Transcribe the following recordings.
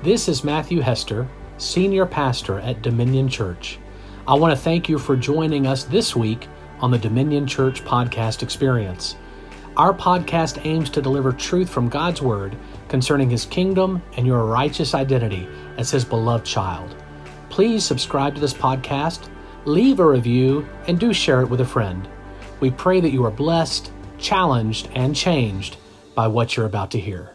This is Matthew Hester, Senior Pastor at Dominion Church. I want to thank you for joining us this week on the Dominion Church podcast experience. Our podcast aims to deliver truth from God's Word concerning His kingdom and your righteous identity as His beloved child. Please subscribe to this podcast, leave a review, and do share it with a friend. We pray that you are blessed, challenged, and changed by what you're about to hear.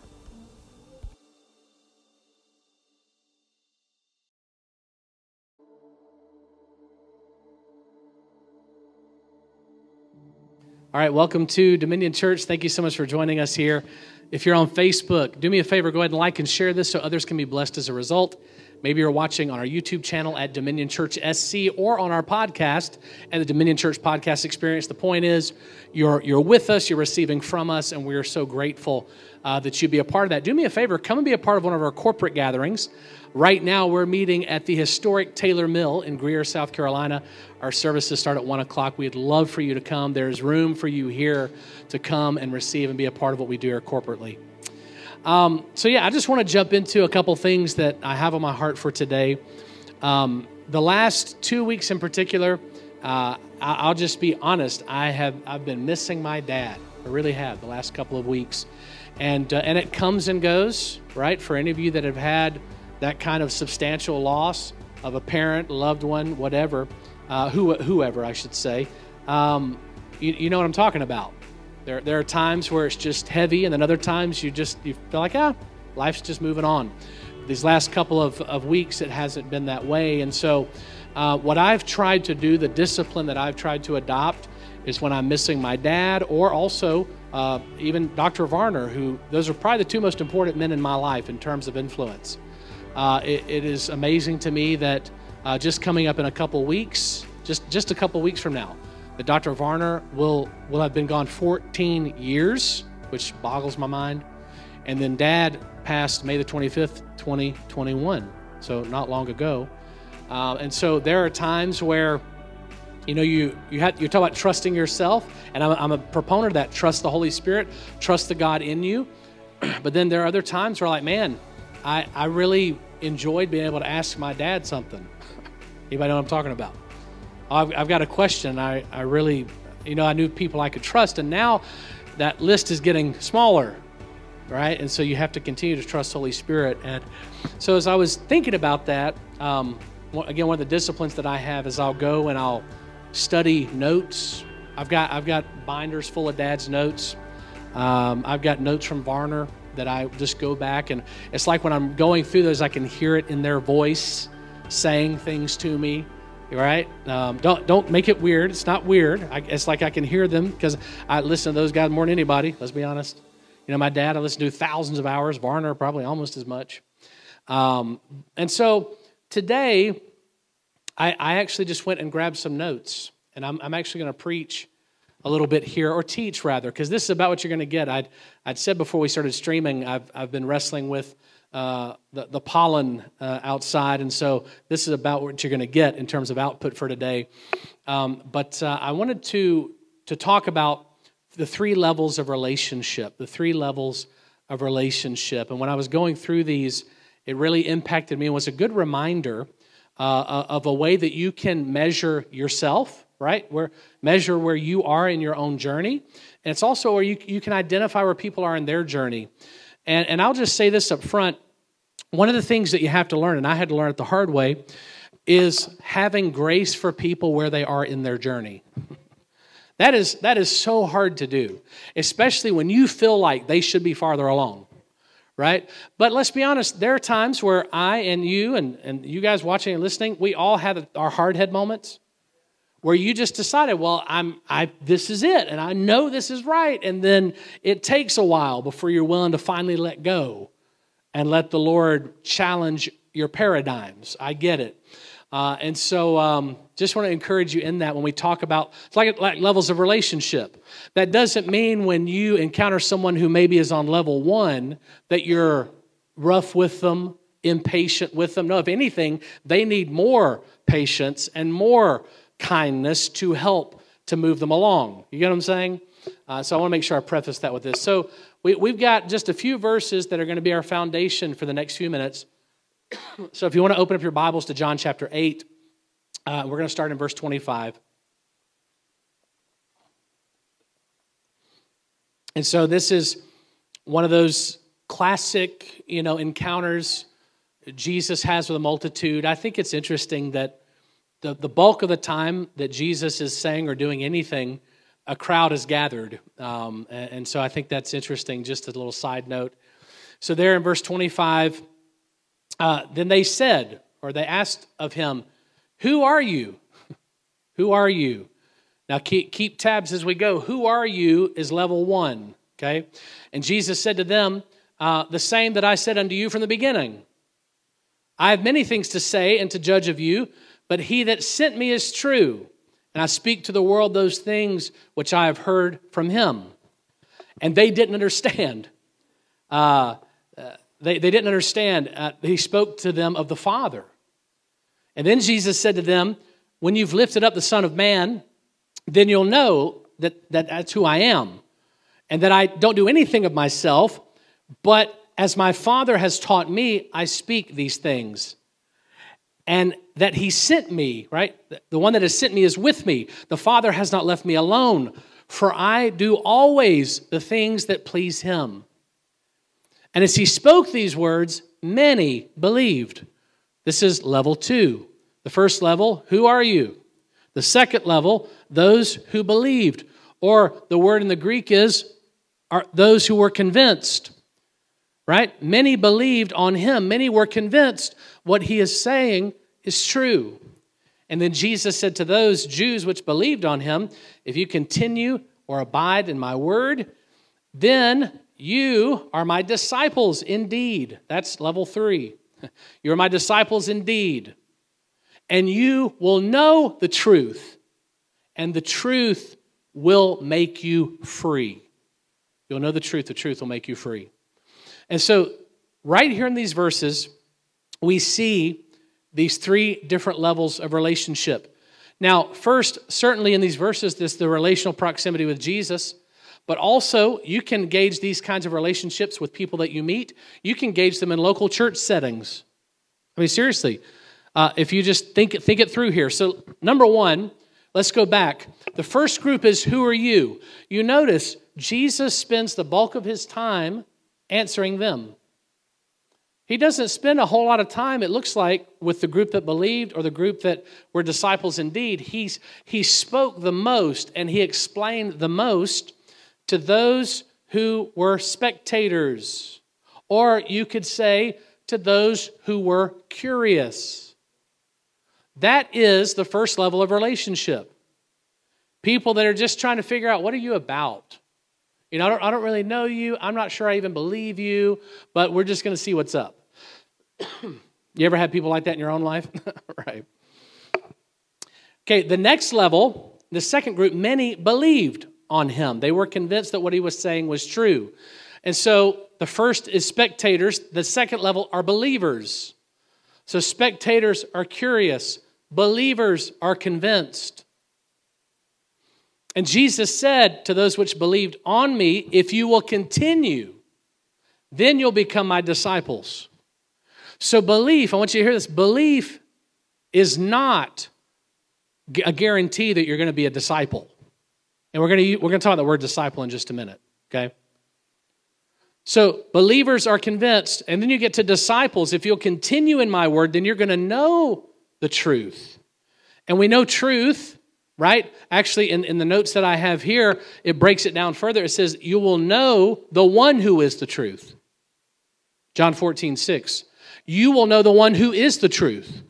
All right, welcome to Dominion Church. Thank you so much for joining us here. If you're on Facebook, do me a favor, go ahead and like and share this so others can be blessed as a result. Maybe you're watching on our YouTube channel at Dominion Church SC or on our podcast at the Dominion Church Podcast Experience. The point is, you're, you're with us, you're receiving from us, and we are so grateful uh, that you'd be a part of that. Do me a favor, come and be a part of one of our corporate gatherings. Right now, we're meeting at the historic Taylor Mill in Greer, South Carolina. Our services start at 1 o'clock. We'd love for you to come. There's room for you here to come and receive and be a part of what we do here corporately. Um, so, yeah, I just want to jump into a couple things that I have on my heart for today. Um, the last two weeks in particular, uh, I'll just be honest. I have I've been missing my dad. I really have the last couple of weeks, and uh, and it comes and goes. Right for any of you that have had that kind of substantial loss of a parent, loved one, whatever, uh, who, whoever I should say, um, you, you, know what I'm talking about. There, there are times where it's just heavy, and then other times you just you feel like ah, life's just moving on. These last couple of, of weeks, it hasn't been that way, and so uh, what I've tried to do, the discipline that I've tried to adopt, is when I'm missing my dad, or also uh, even Dr. Varner, who those are probably the two most important men in my life in terms of influence. Uh, it, it is amazing to me that uh, just coming up in a couple weeks, just just a couple weeks from now, that Dr. Varner will will have been gone 14 years, which boggles my mind. And then Dad passed May the 25th, 2021, so not long ago. Uh, and so there are times where, you know, you you have you talk about trusting yourself, and I'm, I'm a proponent of that. Trust the Holy Spirit, trust the God in you. But then there are other times where, like, man, I, I really enjoyed being able to ask my dad something. Anybody know what I'm talking about? I've, I've got a question. I, I really, you know, I knew people I could trust, and now that list is getting smaller, right? And so you have to continue to trust Holy Spirit. And so as I was thinking about that, um, again, one of the disciplines that I have is I'll go and I'll study notes. I've got I've got binders full of Dad's notes. Um, I've got notes from Varner that I just go back and it's like when I'm going through those, I can hear it in their voice saying things to me. Right? Um, don't don't make it weird. It's not weird. I, it's like I can hear them because I listen to those guys more than anybody. Let's be honest. You know, my dad I listen to thousands of hours. Varner probably almost as much. Um, and so today, I, I actually just went and grabbed some notes, and I'm, I'm actually going to preach a little bit here, or teach rather, because this is about what you're going to get. I'd, I'd said before we started streaming, I've, I've been wrestling with uh, the, the pollen uh, outside, and so this is about what you're going to get in terms of output for today. Um, but uh, I wanted to, to talk about the three levels of relationship, the three levels of relationship. And when I was going through these, it really impacted me and was a good reminder uh, of a way that you can measure yourself right? Where measure where you are in your own journey. And it's also where you, you can identify where people are in their journey. And, and I'll just say this up front. One of the things that you have to learn, and I had to learn it the hard way, is having grace for people where they are in their journey. that is, that is so hard to do, especially when you feel like they should be farther along right? But let's be honest, there are times where I and you and, and you guys watching and listening, we all have our hard head moments where you just decided, well, I'm I this is it and I know this is right and then it takes a while before you're willing to finally let go and let the Lord challenge your paradigms. I get it. Uh, and so um, just want to encourage you in that when we talk about it's like, like levels of relationship that doesn't mean when you encounter someone who maybe is on level one that you're rough with them impatient with them no if anything they need more patience and more kindness to help to move them along. You get what I'm saying? Uh, so I want to make sure I preface that with this. So we, we've got just a few verses that are going to be our foundation for the next few minutes. So if you want to open up your Bibles to John chapter 8, uh, we're going to start in verse 25. And so this is one of those classic, you know, encounters Jesus has with a multitude. I think it's interesting that the, the bulk of the time that Jesus is saying or doing anything, a crowd is gathered. Um, and, and so I think that's interesting, just a little side note. So there in verse 25, uh, then they said, or they asked of him, Who are you? Who are you? Now keep, keep tabs as we go. Who are you is level one, okay? And Jesus said to them, uh, The same that I said unto you from the beginning. I have many things to say and to judge of you, but he that sent me is true. And I speak to the world those things which I have heard from him. And they didn't understand. Uh, uh, they, they didn't understand. Uh, he spoke to them of the Father. And then Jesus said to them, When you've lifted up the Son of Man, then you'll know that, that that's who I am, and that I don't do anything of myself, but as my Father has taught me, I speak these things. And that He sent me, right? The one that has sent me is with me. The Father has not left me alone, for I do always the things that please Him. And as He spoke these words, many believed. This is level two. The first level, who are you? The second level, those who believed. Or the word in the Greek is are those who were convinced. Right? Many believed on him. Many were convinced what he is saying is true. And then Jesus said to those Jews which believed on him, If you continue or abide in my word, then you are my disciples indeed. That's level three. You're my disciples indeed. And you will know the truth, and the truth will make you free. You'll know the truth, the truth will make you free. And so, right here in these verses, we see these three different levels of relationship. Now, first, certainly in these verses, this the relational proximity with Jesus, but also you can gauge these kinds of relationships with people that you meet. You can gauge them in local church settings. I mean, seriously, uh, if you just think think it through here. So, number one, let's go back. The first group is who are you? You notice Jesus spends the bulk of his time answering them. He doesn't spend a whole lot of time, it looks like, with the group that believed or the group that were disciples indeed. He's, he spoke the most and he explained the most to those who were spectators, or you could say to those who were curious. That is the first level of relationship. People that are just trying to figure out what are you about? You know, I don't, I don't really know you. I'm not sure I even believe you, but we're just going to see what's up. you ever had people like that in your own life? right. Okay, the next level, the second group, many believed on him. They were convinced that what he was saying was true. And so the first is spectators, the second level are believers. So spectators are curious, believers are convinced. And Jesus said to those which believed on me, If you will continue, then you'll become my disciples. So, belief, I want you to hear this belief is not a guarantee that you're going to be a disciple. And we're going to, we're going to talk about the word disciple in just a minute, okay? So, believers are convinced, and then you get to disciples. If you'll continue in my word, then you're going to know the truth. And we know truth right? Actually, in, in the notes that I have here, it breaks it down further. It says, You will know the one who is the truth. John 14, 6. You will know the one who is the truth,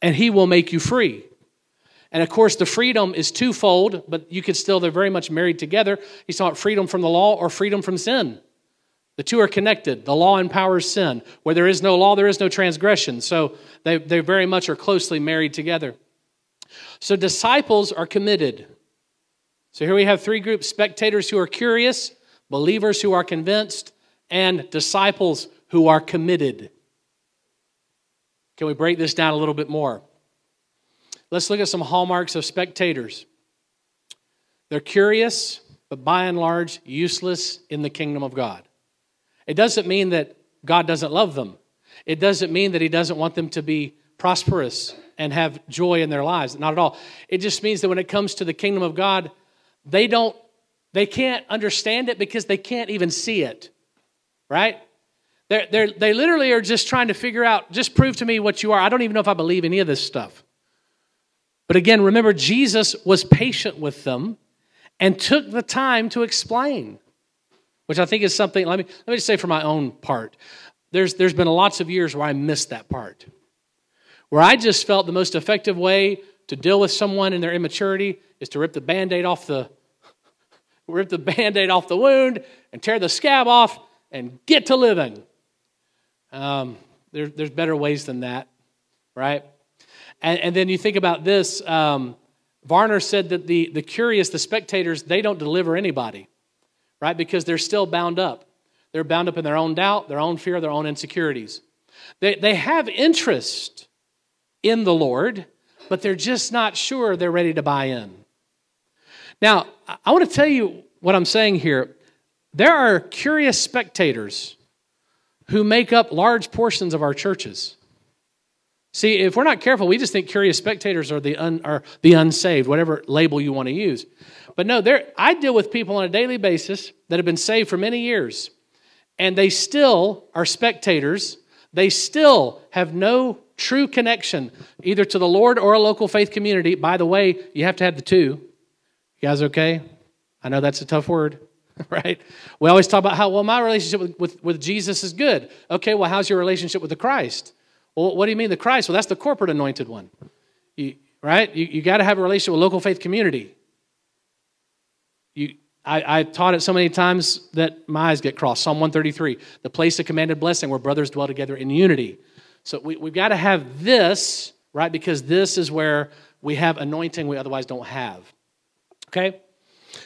and he will make you free. And of course, the freedom is twofold, but you could still, they're very much married together. He's about freedom from the law or freedom from sin. The two are connected. The law empowers sin. Where there is no law, there is no transgression. So they, they very much are closely married together. So disciples are committed. So here we have three groups spectators who are curious, believers who are convinced, and disciples who are committed. Can we break this down a little bit more? Let's look at some hallmarks of spectators. They're curious, but by and large, useless in the kingdom of God. It doesn't mean that God doesn't love them. It doesn't mean that he doesn't want them to be prosperous and have joy in their lives. Not at all. It just means that when it comes to the kingdom of God, they don't they can't understand it because they can't even see it. Right? They're, they're, they literally are just trying to figure out, just prove to me what you are. I don't even know if I believe any of this stuff. But again, remember, Jesus was patient with them and took the time to explain, which I think is something, let me, let me just say for my own part. There's, there's been lots of years where I missed that part, where I just felt the most effective way to deal with someone in their immaturity is to rip the band-aid off the rip the band-aid off the wound and tear the scab off and get to living. Um, there, there's better ways than that right? And, and then you think about this um, varner said that the, the curious the spectators they don't deliver anybody right? Because they're still bound up. They're bound up in their own doubt their own fear their own insecurities. They, they have interest in the lord but they're just not sure they're ready to buy in now, I want to tell you what I'm saying here. There are curious spectators who make up large portions of our churches. See, if we're not careful, we just think curious spectators are the, un, are the unsaved, whatever label you want to use. But no, there, I deal with people on a daily basis that have been saved for many years, and they still are spectators. They still have no true connection either to the Lord or a local faith community. By the way, you have to have the two. You guys okay? I know that's a tough word, right? We always talk about how, well, my relationship with, with, with, Jesus is good. Okay, well, how's your relationship with the Christ? Well, what do you mean the Christ? Well, that's the corporate anointed one, you, right? You, you got to have a relationship with local faith community. You, I, I taught it so many times that my eyes get crossed. Psalm 133, the place of commanded blessing where brothers dwell together in unity. So we, we've got to have this, right? Because this is where we have anointing we otherwise don't have. Okay?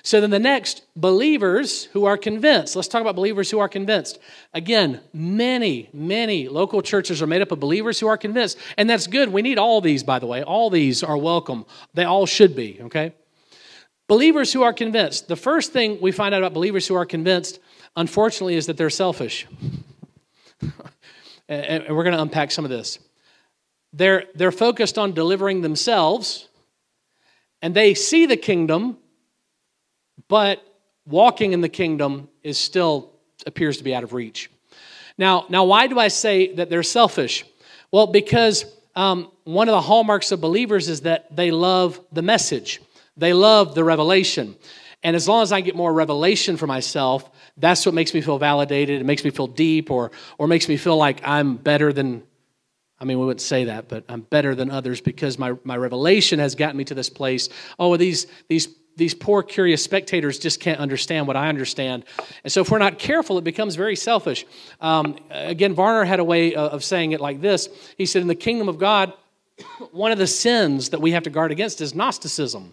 So then the next, believers who are convinced. Let's talk about believers who are convinced. Again, many, many local churches are made up of believers who are convinced. And that's good. We need all these, by the way. All these are welcome. They all should be, okay? Believers who are convinced. The first thing we find out about believers who are convinced, unfortunately, is that they're selfish. and we're going to unpack some of this. They're, they're focused on delivering themselves and they see the kingdom, but walking in the kingdom is still appears to be out of reach. Now, now why do I say that they're selfish? Well, because um, one of the hallmarks of believers is that they love the message, they love the revelation. And as long as I get more revelation for myself, that's what makes me feel validated. It makes me feel deep or, or makes me feel like I'm better than I mean, we wouldn't say that, but I'm better than others because my, my revelation has gotten me to this place. Oh, these, these, these poor, curious spectators just can't understand what I understand. And so, if we're not careful, it becomes very selfish. Um, again, Varner had a way of saying it like this He said, In the kingdom of God, one of the sins that we have to guard against is Gnosticism.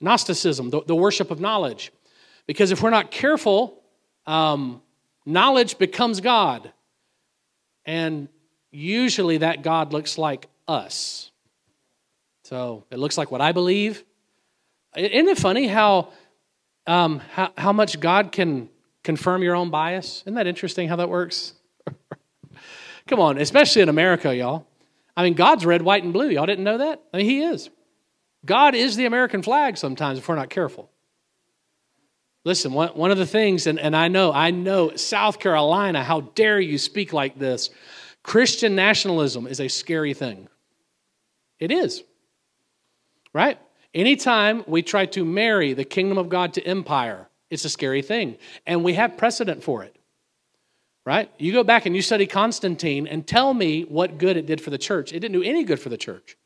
Gnosticism, the, the worship of knowledge. Because if we're not careful, um, knowledge becomes God. And usually that God looks like us. So it looks like what I believe. Isn't it funny how, um, how, how much God can confirm your own bias? Isn't that interesting how that works? Come on, especially in America, y'all. I mean, God's red, white, and blue. Y'all didn't know that? I mean, He is. God is the American flag sometimes if we're not careful. Listen, one, one of the things, and, and I know, I know, South Carolina, how dare you speak like this? Christian nationalism is a scary thing. It is. Right? Anytime we try to marry the kingdom of God to empire, it's a scary thing. And we have precedent for it. Right? You go back and you study Constantine and tell me what good it did for the church. It didn't do any good for the church.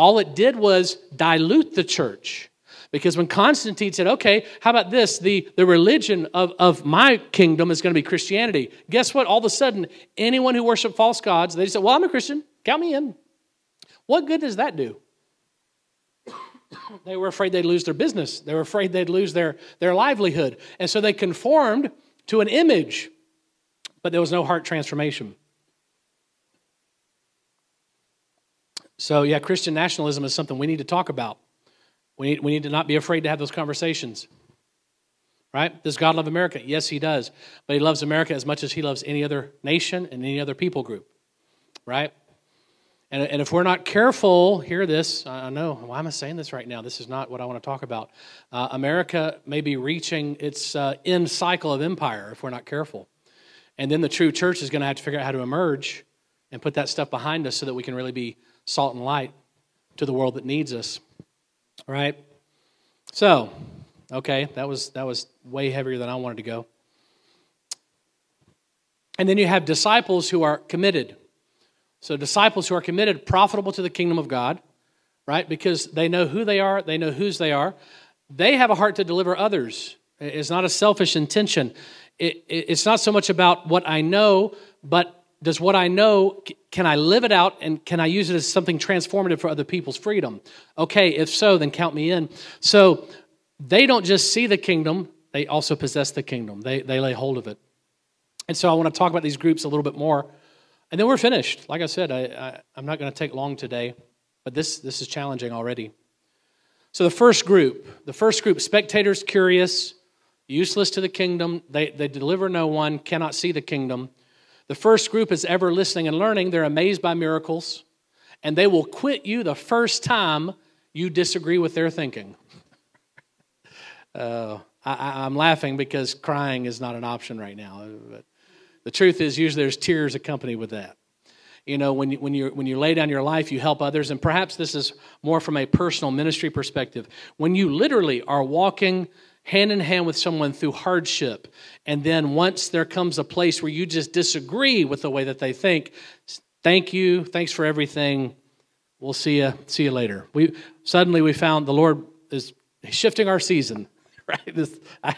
All it did was dilute the church. Because when Constantine said, okay, how about this? The, the religion of, of my kingdom is going to be Christianity. Guess what? All of a sudden, anyone who worshiped false gods, they said, well, I'm a Christian. Count me in. What good does that do? they were afraid they'd lose their business. They were afraid they'd lose their, their livelihood. And so they conformed to an image, but there was no heart transformation. So, yeah, Christian nationalism is something we need to talk about. We need, we need to not be afraid to have those conversations. Right? Does God love America? Yes, He does. But He loves America as much as He loves any other nation and any other people group. right? And, and if we're not careful, hear this. I know, why am I saying this right now? This is not what I want to talk about. Uh, America may be reaching its uh, end cycle of empire if we're not careful. And then the true church is going to have to figure out how to emerge and put that stuff behind us so that we can really be salt and light to the world that needs us. Right? So, okay, that was that was way heavier than I wanted to go. And then you have disciples who are committed. So, disciples who are committed, profitable to the kingdom of God, right? Because they know who they are, they know whose they are. They have a heart to deliver others. It's not a selfish intention. It, it, it's not so much about what I know, but does what I know, can I live it out and can I use it as something transformative for other people's freedom? Okay, if so, then count me in. So they don't just see the kingdom, they also possess the kingdom. They, they lay hold of it. And so I want to talk about these groups a little bit more. And then we're finished. Like I said, I, I, I'm not going to take long today, but this, this is challenging already. So the first group, the first group, spectators curious, useless to the kingdom, they, they deliver no one, cannot see the kingdom. The first group is ever listening and learning. They're amazed by miracles, and they will quit you the first time you disagree with their thinking. uh, I, am laughing because crying is not an option right now. But the truth is, usually there's tears accompanied with that. You know, when you, when, you when you lay down your life, you help others, and perhaps this is more from a personal ministry perspective. When you literally are walking hand in hand with someone through hardship. And then once there comes a place where you just disagree with the way that they think, thank you, thanks for everything. We'll see you see you later. We suddenly we found the Lord is shifting our season. Right? This, I,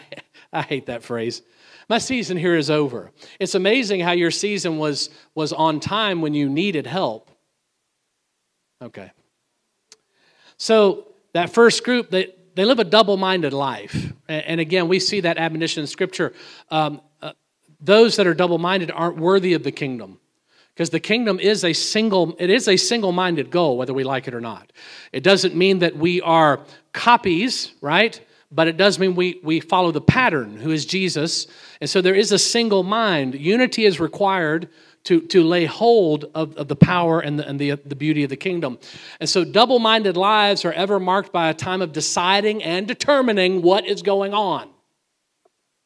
I hate that phrase. My season here is over. It's amazing how your season was was on time when you needed help. Okay. So that first group that they live a double minded life. And, again, we see that admonition in Scripture. Um, uh, those that are double minded aren't worthy of the kingdom because the kingdom is a single it is a single-minded goal whether we like it or not it doesn't mean that we are copies right but it does mean we, we follow the pattern who is jesus and so there is a single mind unity is required to, to lay hold of, of the power and, the, and the, the beauty of the kingdom. And so, double minded lives are ever marked by a time of deciding and determining what is going on.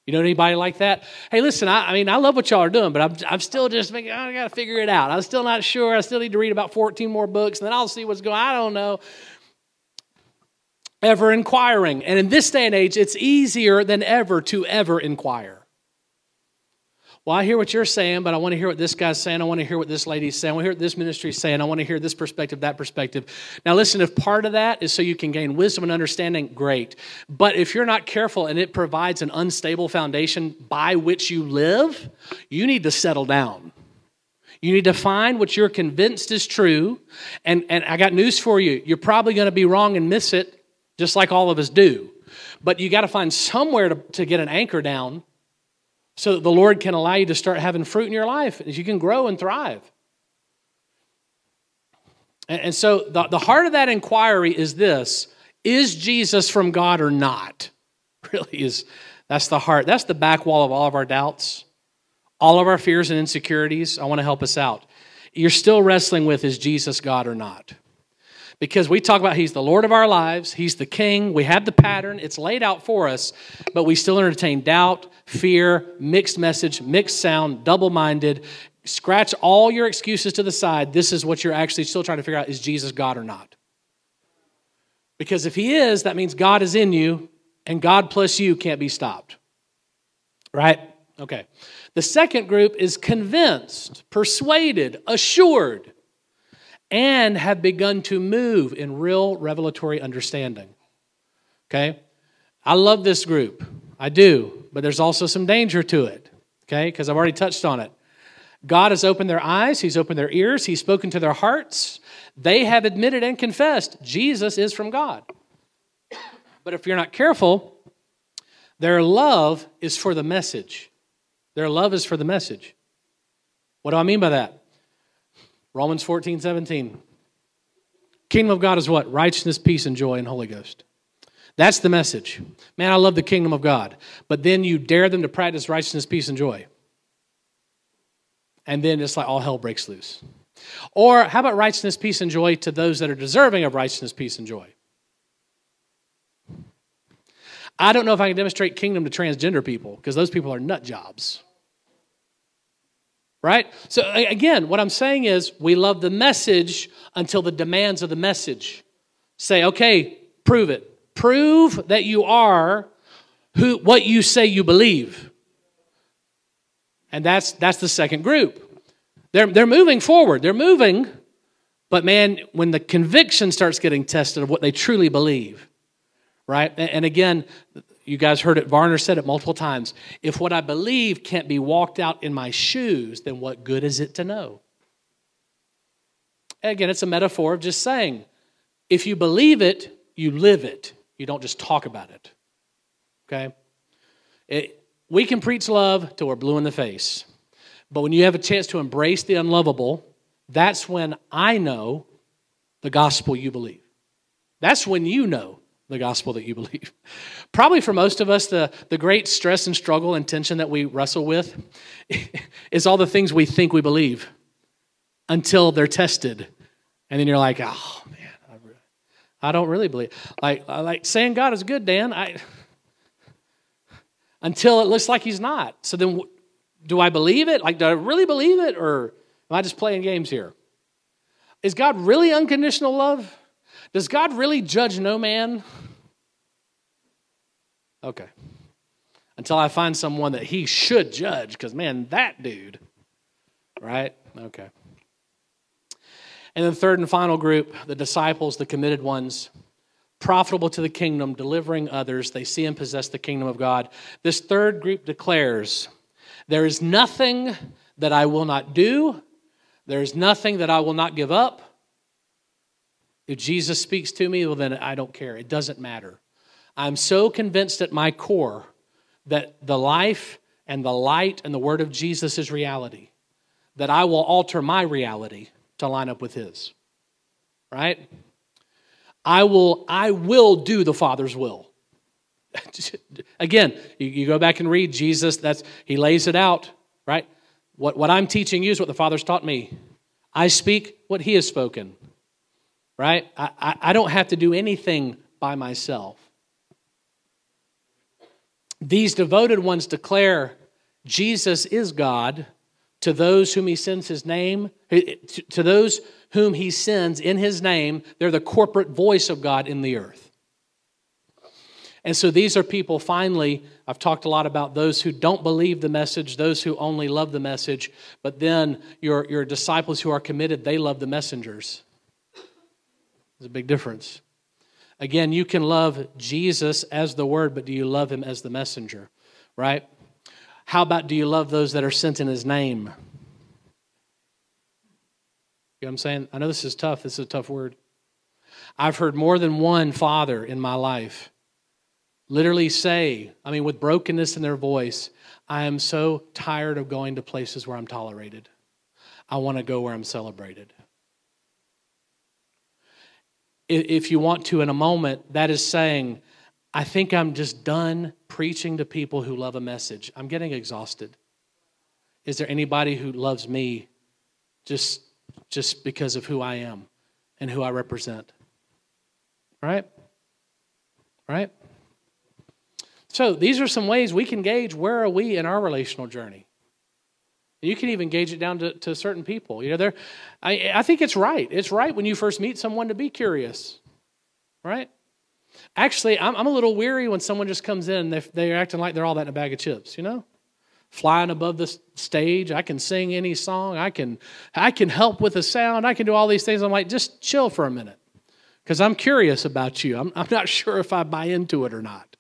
You know anybody like that? Hey, listen, I, I mean, I love what y'all are doing, but I'm, I'm still just thinking, I got to figure it out. I'm still not sure. I still need to read about 14 more books, and then I'll see what's going on. I don't know. Ever inquiring. And in this day and age, it's easier than ever to ever inquire. Well, I hear what you're saying, but I want to hear what this guy's saying. I want to hear what this lady's saying. I want to hear what this ministry's saying. I want to hear this perspective, that perspective. Now, listen, if part of that is so you can gain wisdom and understanding, great. But if you're not careful and it provides an unstable foundation by which you live, you need to settle down. You need to find what you're convinced is true. And, and I got news for you. You're probably going to be wrong and miss it, just like all of us do. But you got to find somewhere to, to get an anchor down so that the Lord can allow you to start having fruit in your life as you can grow and thrive. And, and so the, the heart of that inquiry is this is Jesus from God or not? Really is that's the heart. That's the back wall of all of our doubts, all of our fears and insecurities. I want to help us out. You're still wrestling with is Jesus God or not? Because we talk about He's the Lord of our lives, He's the King. We have the pattern, it's laid out for us, but we still entertain doubt, fear, mixed message, mixed sound, double minded. Scratch all your excuses to the side. This is what you're actually still trying to figure out is Jesus God or not? Because if He is, that means God is in you, and God plus you can't be stopped. Right? Okay. The second group is convinced, persuaded, assured and have begun to move in real revelatory understanding. Okay? I love this group. I do, but there's also some danger to it. Okay? Because I've already touched on it. God has opened their eyes, He's opened their ears, He's spoken to their hearts. They have admitted and confessed Jesus is from God. But if you're not careful, their love is for the message. Their love is for the message. What do I mean by that? Romans 14, 17. Kingdom of God is what? Righteousness, peace, and joy in Holy Ghost. That's the message. Man, I love the kingdom of God. But then you dare them to practice righteousness, peace, and joy. And then it's like all hell breaks loose. Or how about righteousness, peace, and joy to those that are deserving of righteousness, peace, and joy? I don't know if I can demonstrate kingdom to transgender people because those people are nut jobs. Right? So, again, what I'm saying is we love the message until the demands of the message say, okay, prove it. Prove that you are who, what you say you believe. And that's, that's the second group. They're, they're moving forward, they're moving, but man, when the conviction starts getting tested of what they truly believe, right? And again, you guys heard it, Varner said it multiple times. If what I believe can't be walked out in my shoes, then what good is it to know? again, it's a metaphor of just saying, if you believe it, you live it. You don't just talk about it. Okay? It, we can preach love till we're blue in the face. But when you have a chance to embrace the unlovable, that's when I know the gospel you believe. That's when you know the gospel that you believe. Probably for most of us, the, the great stress and struggle and tension that we wrestle with is all the things we think we believe until they're tested. And then you're like, oh, man, I, I don't really believe. Like, like saying God is good, Dan, I, until it looks like he's not. So then do I believe it? Like, do I really believe it? Or am I just playing games here? Is God really unconditional love? Does God really judge no man? Okay. Until I find someone that he should judge, because man, that dude, right? Okay. And then, third and final group, the disciples, the committed ones, profitable to the kingdom, delivering others. They see and possess the kingdom of God. This third group declares there is nothing that I will not do, there is nothing that I will not give up. If Jesus speaks to me, well, then I don't care. It doesn't matter. I'm so convinced at my core that the life and the light and the word of Jesus is reality that I will alter my reality to line up with his. Right? I will I will do the Father's will. Again, you, you, go back and read Jesus, that's he lays it out, right? What, what I'm teaching you is what the Father's taught me. I speak what he has spoken. Right? I, I, I don't have to do anything by myself. These devoted ones declare Jesus is God to those whom he sends his name, to those whom he sends in his name, they're the corporate voice of God in the earth. And so these are people, finally, I've talked a lot about those who don't believe the message, those who only love the message, but then your, your disciples who are committed, they love the messengers. There's a big difference. Again, you can love Jesus as the word, but do you love him as the messenger, right? How about do you love those that are sent in his name? You know what I'm saying? I know this is tough. This is a tough word. I've heard more than one father in my life literally say, I mean, with brokenness in their voice, I am so tired of going to places where I'm tolerated. I want to go where I'm celebrated. If you want to, in a moment, that is saying, I think I'm just done preaching to people who love a message. I'm getting exhausted. Is there anybody who loves me just, just because of who I am and who I represent? Right? Right? So these are some ways we can gauge where are we in our relational journey. You can even gauge it down to, to certain people. You know, there, I, I think it's right. It's right when you first meet someone to be curious, right? Actually, I'm, I'm a little weary when someone just comes in they're, they're acting like they're all that in a bag of chips, you know? Flying above the stage, I can sing any song, I can, I can help with the sound, I can do all these things. I'm like, just chill for a minute because I'm curious about you. I'm, I'm not sure if I buy into it or not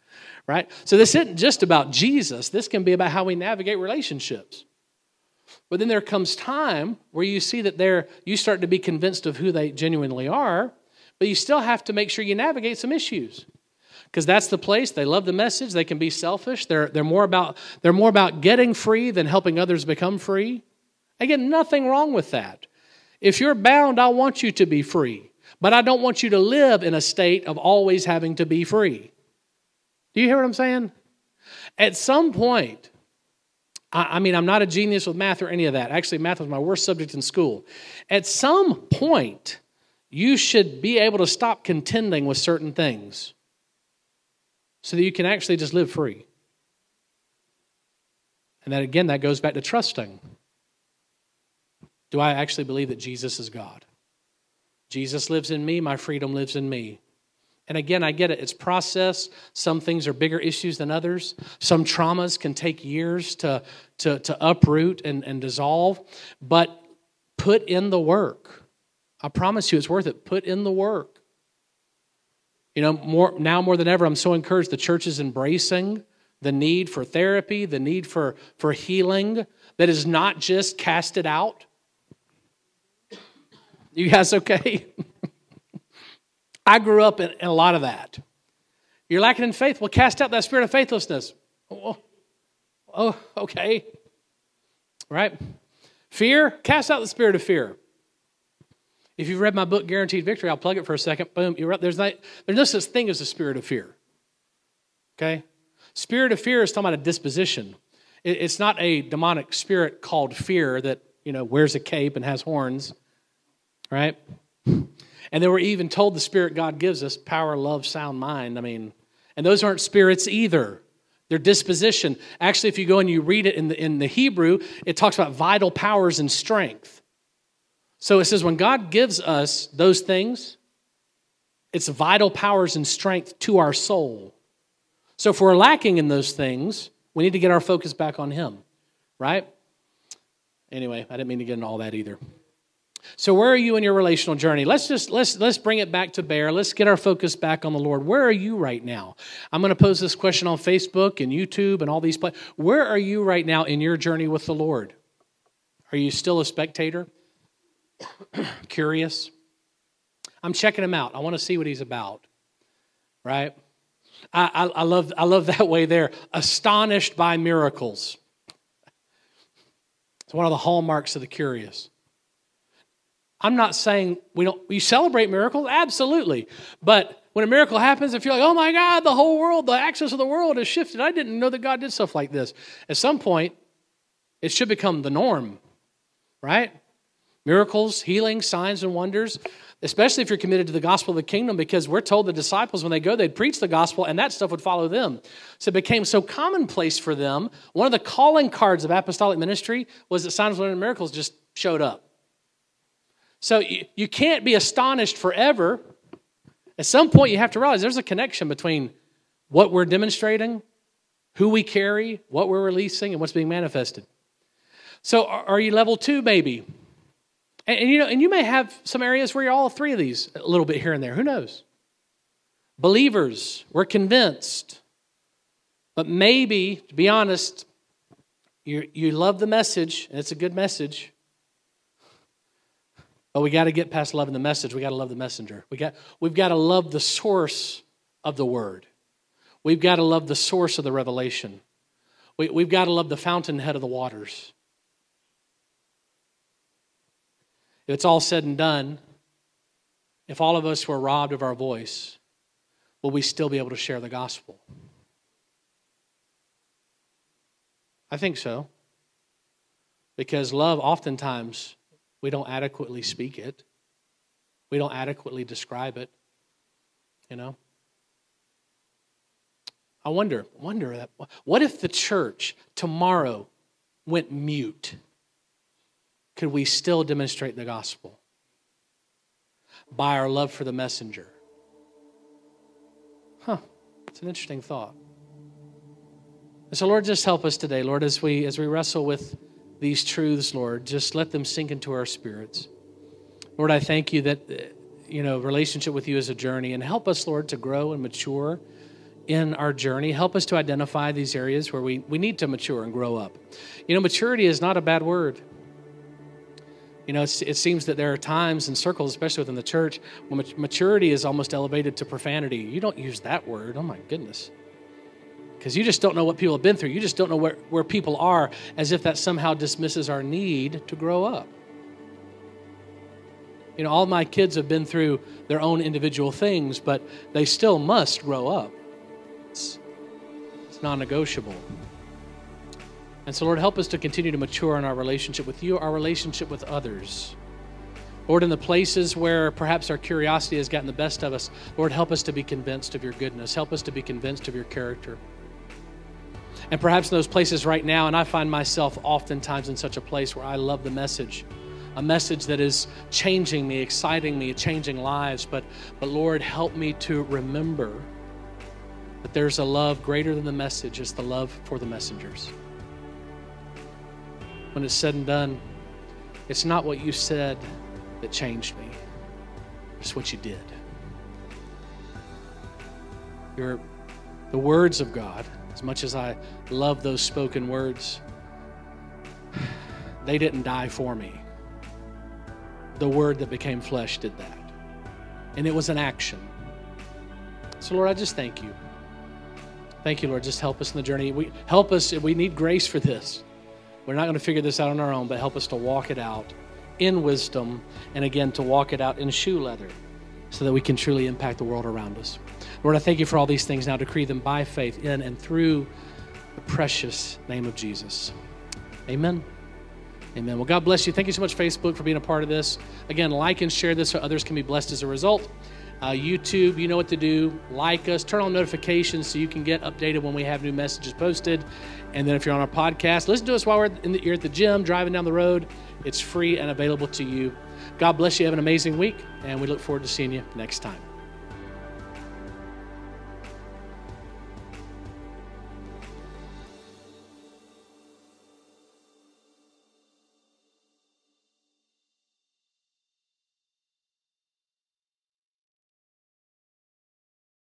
right? So this isn't just about Jesus, this can be about how we navigate relationships. But then there comes time where you see that they're you start to be convinced of who they genuinely are, but you still have to make sure you navigate some issues. Because that's the place they love the message, they can be selfish, they're, they're, more about, they're more about getting free than helping others become free. Again, nothing wrong with that. If you're bound, I want you to be free. But I don't want you to live in a state of always having to be free. Do you hear what I'm saying? At some point, I, I mean, I'm not a genius with math or any of that. Actually, math was my worst subject in school. At some point, you should be able to stop contending with certain things so that you can actually just live free. And that again, that goes back to trusting. Do I actually believe that Jesus is God? Jesus lives in me, my freedom lives in me. And again, I get it. It's process. Some things are bigger issues than others. Some traumas can take years to, to, to uproot and, and dissolve. But put in the work. I promise you it's worth it. Put in the work. You know, more now more than ever, I'm so encouraged the church is embracing the need for therapy, the need for, for healing that is not just cast it out. You guys okay? I grew up in, in, a lot of that. You're lacking in faith. Well, cast out that spirit of faithlessness. Oh, oh okay. Right? Fear, cast out the spirit of fear. If you've read my book, Guaranteed Victory, I'll plug it for a second. Boom, you're up. There's, not, there's no such thing as a spirit of fear. Okay? Spirit of fear is talking about a disposition. It, it's not a demonic spirit called fear that, you know, wears a cape and has horns. Right? And then we're even told the spirit God gives us power, love, sound mind. I mean, and those aren't spirits either. They're disposition. Actually, if you go and you read it in the, in the Hebrew, it talks about vital powers and strength. So it says when God gives us those things, it's vital powers and strength to our soul. So if we're lacking in those things, we need to get our focus back on Him, right? Anyway, I didn't mean to get into all that either. So where are you in your relational journey? Let's just let's let's bring it back to bear. Let's get our focus back on the Lord. Where are you right now? I'm going to pose this question on Facebook and YouTube and all these places. Where are you right now in your journey with the Lord? Are you still a spectator? Curious? I'm checking him out. I want to see what he's about. Right? I, I, I, love, I love that way there. Astonished by miracles. It's one of the hallmarks of the curious. I'm not saying we don't we celebrate miracles, absolutely. But when a miracle happens, if you're like, oh my God, the whole world, the axis of the world has shifted. I didn't know that God did stuff like this. At some point, it should become the norm, right? Miracles, healing, signs, and wonders, especially if you're committed to the gospel of the kingdom, because we're told the disciples, when they go, they'd preach the gospel, and that stuff would follow them. So it became so commonplace for them. One of the calling cards of apostolic ministry was that signs, wonders, and miracles just showed up. So you, you can't be astonished forever. At some point, you have to realize there's a connection between what we're demonstrating, who we carry, what we're releasing, and what's being manifested. So are you level two, maybe? And, and, you know, and you may have some areas where you're all three of these a little bit here and there. Who knows? Believers, we're convinced. But maybe, to be honest, you, you love the message, and it's a good message. But we got to get past loving the message. We got to love the messenger. We got, we've got to love the source of the word. We've got to love the source of the revelation. We, we've got to love the fountainhead of the waters. If it's all said and done, if all of us were robbed of our voice, will we still be able to share the gospel? I think so. Because love oftentimes we don't adequately speak it. We don't adequately describe it. You know? I wonder, wonder that what if the church tomorrow went mute? Could we still demonstrate the gospel? By our love for the messenger. Huh. It's an interesting thought. And so Lord, just help us today, Lord, as we as we wrestle with these truths, Lord. Just let them sink into our spirits. Lord, I thank you that, uh, you know, relationship with you is a journey. And help us, Lord, to grow and mature in our journey. Help us to identify these areas where we, we need to mature and grow up. You know, maturity is not a bad word. You know, it seems that there are times and circles, especially within the church, when maturity is almost elevated to profanity. You don't use that word. Oh, my goodness because you just don't know what people have been through. You just don't know where, where people are, as if that somehow dismisses our need to grow up. You know, all my kids have been through their own individual things, but they still must grow up. It's, it's non negotiable. And so, Lord, help us to continue to mature in our relationship with you, our relationship with others. Lord, in the places where perhaps our curiosity has gotten the best of us, Lord, help us to be convinced of your goodness. Help us to be convinced of your character. And perhaps in those places right now, and I find myself oftentimes in such a place where I love the message, a message that is changing me, exciting me, changing lives. But, but Lord, help me to remember that there's a love greater than the message, it's the love for the messengers. When it's said and done, it's not what you said that changed me, it's what you did. Your, the words of God, as much as I love those spoken words, they didn't die for me. The word that became flesh did that. And it was an action. So, Lord, I just thank you. Thank you, Lord. Just help us in the journey. We, help us. We need grace for this. We're not going to figure this out on our own, but help us to walk it out in wisdom and again to walk it out in shoe leather so that we can truly impact the world around us. Lord, I thank you for all these things now. Decree them by faith in and through the precious name of Jesus. Amen. Amen. Well, God bless you. Thank you so much, Facebook, for being a part of this. Again, like and share this so others can be blessed as a result. Uh, YouTube, you know what to do. Like us, turn on notifications so you can get updated when we have new messages posted. And then if you're on our podcast, listen to us while we're the, you're at the gym, driving down the road. It's free and available to you. God bless you. Have an amazing week, and we look forward to seeing you next time.